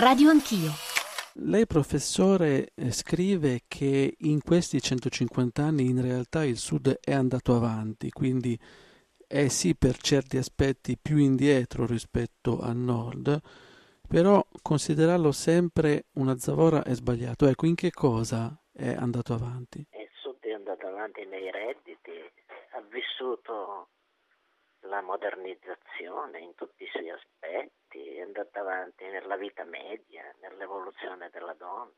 Radio Anch'io. Lei, professore, eh, scrive che in questi 150 anni in realtà il Sud è andato avanti, quindi è sì per certi aspetti più indietro rispetto al Nord, però considerarlo sempre una zavorra è sbagliato. Ecco, in che cosa è andato avanti? Il Sud è andato avanti nei redditi, ha vissuto la modernizzazione in tutti i suoi aspetti, è andato avanti nella vita media, nell'evoluzione della donna,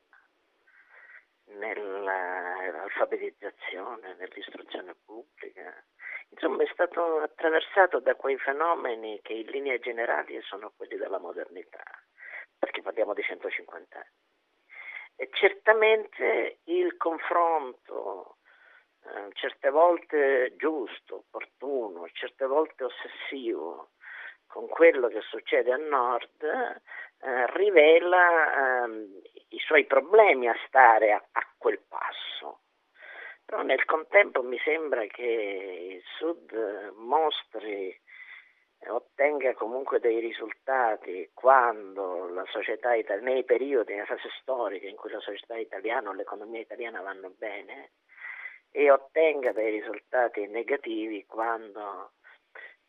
nell'alfabetizzazione, nell'istruzione pubblica. Insomma, è stato attraversato da quei fenomeni che in linea generali sono quelli della modernità, perché parliamo di 150 anni. E certamente il confronto eh, certe volte giusto, opportuno, certe volte ossessivo con quello che succede a nord, eh, rivela eh, i suoi problemi a stare a, a, quel passo. Però nel contempo mi sembra che il sud mostri, ottenga comunque dei risultati quando la società italiana, nei periodi, nella fase storica in cui la società italiana o l'economia italiana vanno bene, e ottenga dei risultati negativi quando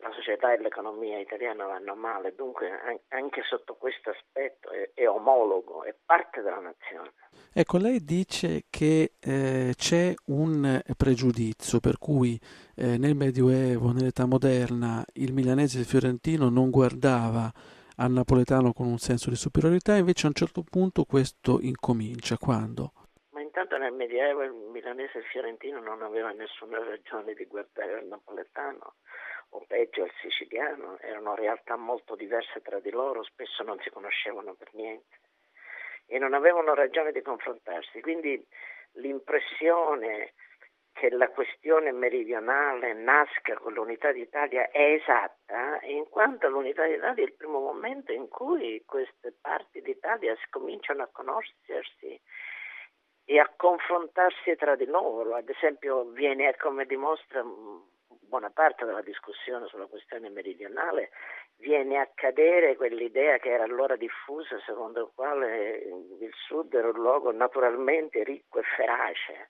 la società e l'economia italiana vanno male, dunque anche sotto questo aspetto è, è omologo, è parte della nazione. Ecco, lei dice che eh, c'è un pregiudizio per cui eh, nel Medioevo, nell'età moderna, il milanese e il fiorentino non guardava al napoletano con un senso di superiorità, invece a un certo punto questo incomincia. Quando? Nel Medioevo il milanese e il fiorentino non aveva nessuna ragione di guardare al napoletano o peggio al siciliano, erano realtà molto diverse tra di loro, spesso non si conoscevano per niente e non avevano ragione di confrontarsi. Quindi l'impressione che la questione meridionale nasca con l'unità d'Italia è esatta, in quanto l'unità d'Italia è il primo momento in cui queste parti d'Italia cominciano a conoscersi e a confrontarsi tra di loro. Ad esempio viene, come dimostra buona parte della discussione sulla questione meridionale, viene a cadere quell'idea che era allora diffusa secondo la quale il sud era un luogo naturalmente ricco e ferace.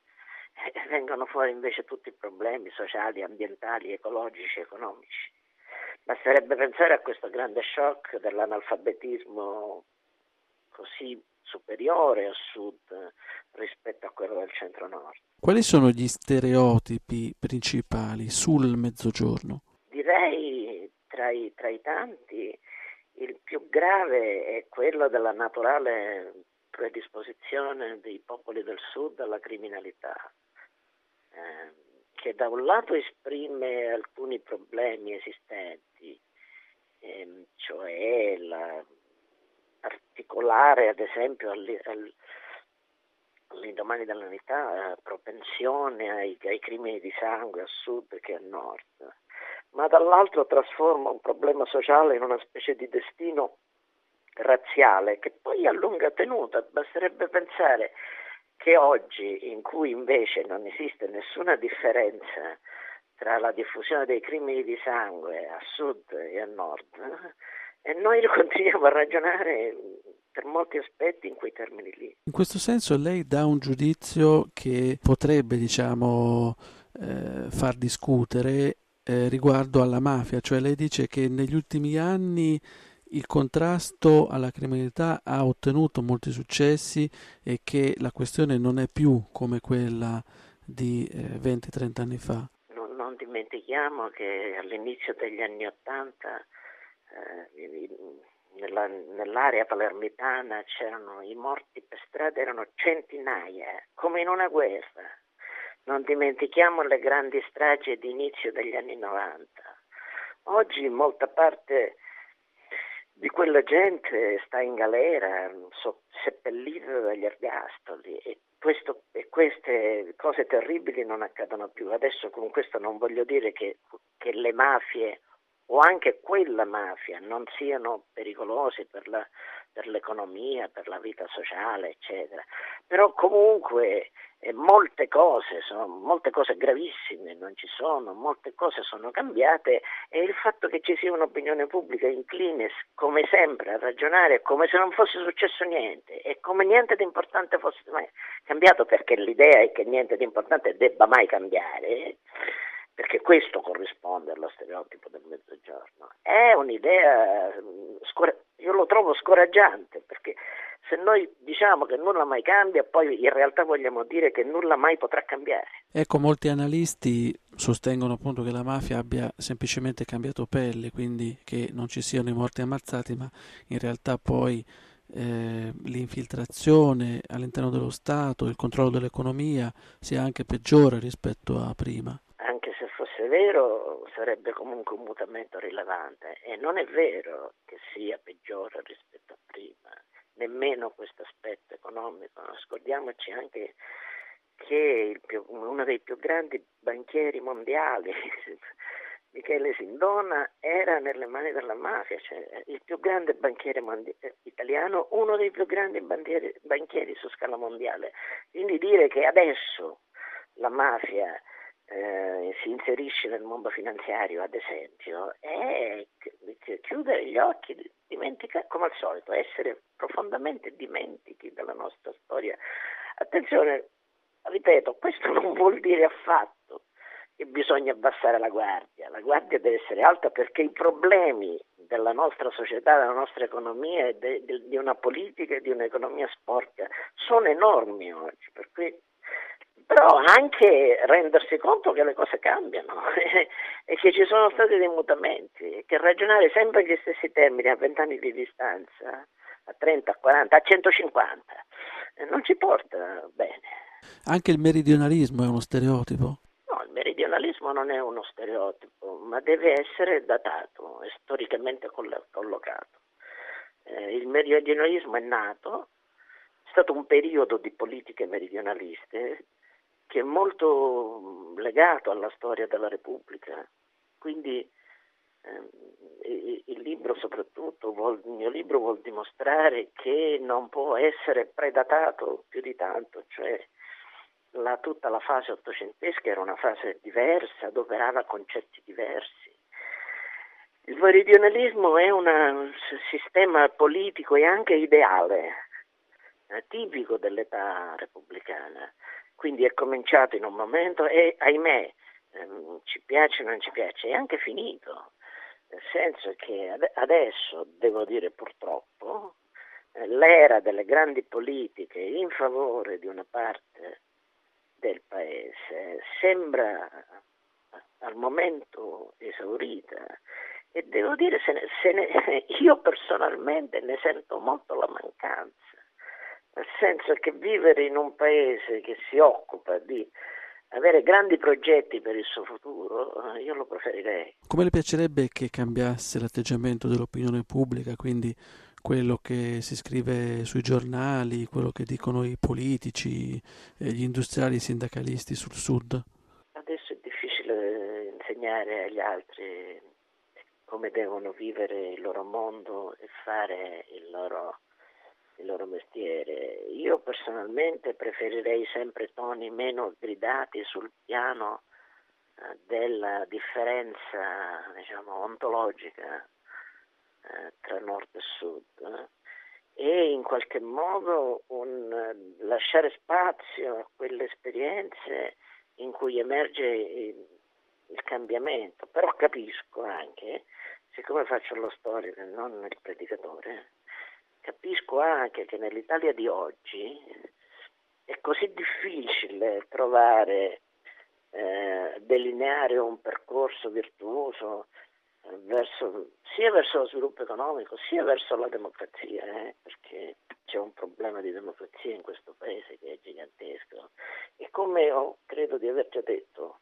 E vengono fuori invece tutti i problemi sociali, ambientali, ecologici, economici. Basterebbe pensare a questo grande shock dell'analfabetismo così superiore a sud rispetto a quello del centro-nord. Quali sono gli stereotipi principali sul mezzogiorno? Direi tra i, tra i tanti il più grave è quello della naturale predisposizione dei popoli del sud alla criminalità, eh, che da un lato esprime alcuni problemi esistenti, eh, cioè la particolare, ad esempio, all'indomani dell'unità, propensione ai, ai crimini di sangue a sud che a nord, ma dall'altro trasforma un problema sociale in una specie di destino razziale che poi a lunga tenuta basterebbe pensare che oggi, in cui invece non esiste nessuna differenza tra la diffusione dei crimini di sangue a sud e a nord, e noi continuiamo a ragionare per molti aspetti in quei termini lì. In questo senso lei dà un giudizio che potrebbe, diciamo, eh, far discutere eh, riguardo alla mafia, cioè lei dice che negli ultimi anni il contrasto alla criminalità ha ottenuto molti successi e che la questione non è più come quella di eh, 20-30 anni fa. Non, non dimentichiamo che all'inizio degli anni Ottanta eh, nella, nell'area palermitana c'erano i morti per strada, erano centinaia, come in una guerra. Non dimentichiamo le grandi stragi di inizio degli anni 90. Oggi molta parte di quella gente sta in galera, so, seppellita dagli ergastoli e, questo, e, queste cose terribili non accadono più. Adesso con questo non voglio dire che, che le mafie o anche quella mafia non siano pericolosi per, la, per l'economia, per la vita sociale, eccetera. Però comunque eh, molte cose, sono, molte cose gravissime non ci sono, molte cose sono cambiate e il fatto che ci sia un'opinione pubblica incline come sempre a ragionare come se non fosse successo niente e come niente di importante fosse mai cambiato perché l'idea è che niente di importante debba mai cambiare perché questo corrisponde allo stereotipo del mezzogiorno. È un'idea, io lo trovo scoraggiante perché se noi diciamo che nulla mai cambia, poi in realtà vogliamo dire che nulla mai potrà cambiare. Ecco, molti analisti sostengono appunto che la mafia abbia semplicemente cambiato pelle, quindi che non ci siano i morti ammazzati, ma in realtà poi eh, l'infiltrazione all'interno dello Stato, il controllo dell'economia sia anche peggiore rispetto a prima. Vero sarebbe comunque un mutamento rilevante e non è vero che sia peggiore rispetto a prima nemmeno questo aspetto economico. Scordiamoci anche che più, uno dei più grandi banchieri mondiali, Michele Sindona, era nelle mani della mafia, cioè il più grande banchiere mondiale, italiano, uno dei più grandi banchieri, banchieri su scala mondiale. Quindi dire che adesso la mafia eh, si inserisce nel mondo finanziario, ad esempio, è chiudere gli occhi, dimenticare, come al solito, essere profondamente dimentichi della nostra storia. Attenzione, ripeto, questo non vuol dire affatto che bisogna abbassare la guardia, la guardia deve essere alta perché i problemi della nostra società, della nostra economia e di una politica e di un'economia sporca sono enormi oggi, per cui però anche rendersi conto che le cose cambiano e che ci sono stati dei mutamenti, che ragionare sempre negli stessi termini a 20 anni di distanza, a 30, a 40, a 150, eh, non ci porta bene. Anche il meridionalismo è uno stereotipo? No, il meridionalismo non è uno stereotipo, ma deve essere datato e storicamente collocato. Eh, il meridionalismo è nato, è stato un periodo di politiche meridionaliste che è molto legato alla storia della Repubblica. Quindi eh, il libro soprattutto, vuol, il mio libro vuol dimostrare che non può essere predatato più di tanto, cioè la, tutta la fase ottocentesca era una fase diversa, adoperava concetti diversi. Il meridionalismo è una, un sistema politico e anche ideale, eh, tipico dell'età repubblicana quindi è cominciato in un momento e ahimè ehm, ci piace o non ci piace, è anche finito, nel senso che adesso, devo dire purtroppo, eh, l'era delle grandi politiche in favore di una parte del paese sembra al momento esaurita. E devo dire se ne, se ne, io personalmente ne sento molto la mancanza nel senso che vivere in un paese che si occupa di avere grandi progetti per il suo futuro, eh, io lo preferirei. Come le piacerebbe che cambiasse l'atteggiamento dell'opinione pubblica, quindi quello che si scrive sui giornali, quello che dicono i politici, gli industriali, i sindacalisti sul Sud? Adesso è difficile insegnare agli altri come devono vivere il loro mondo e fare il loro il loro mestiere. Io personalmente preferirei sempre toni meno gridati sul piano eh, della differenza diciamo, ontologica eh, tra nord e sud eh, e in qualche modo un, lasciare spazio a quelle esperienze in cui emerge il, il cambiamento. Però capisco anche, siccome faccio lo storico e non il predicatore, capisco anche che nell'Italia di oggi è così difficile trovare, eh, delineare un percorso virtuoso eh, verso, sia verso lo sviluppo economico sia verso la democrazia, eh, perché c'è un problema di democrazia in questo paese che è gigantesco. E come ho, credo di aver già detto,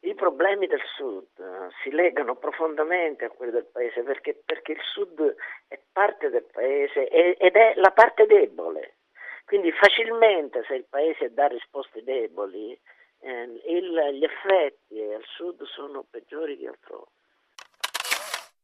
i problemi del Sud eh, si legano profondamente a quelli del Paese perché, perché il Sud è parte del Paese ed è la parte debole. Quindi facilmente se il Paese dà risposte deboli, eh, il, gli effetti al Sud sono peggiori che altrove.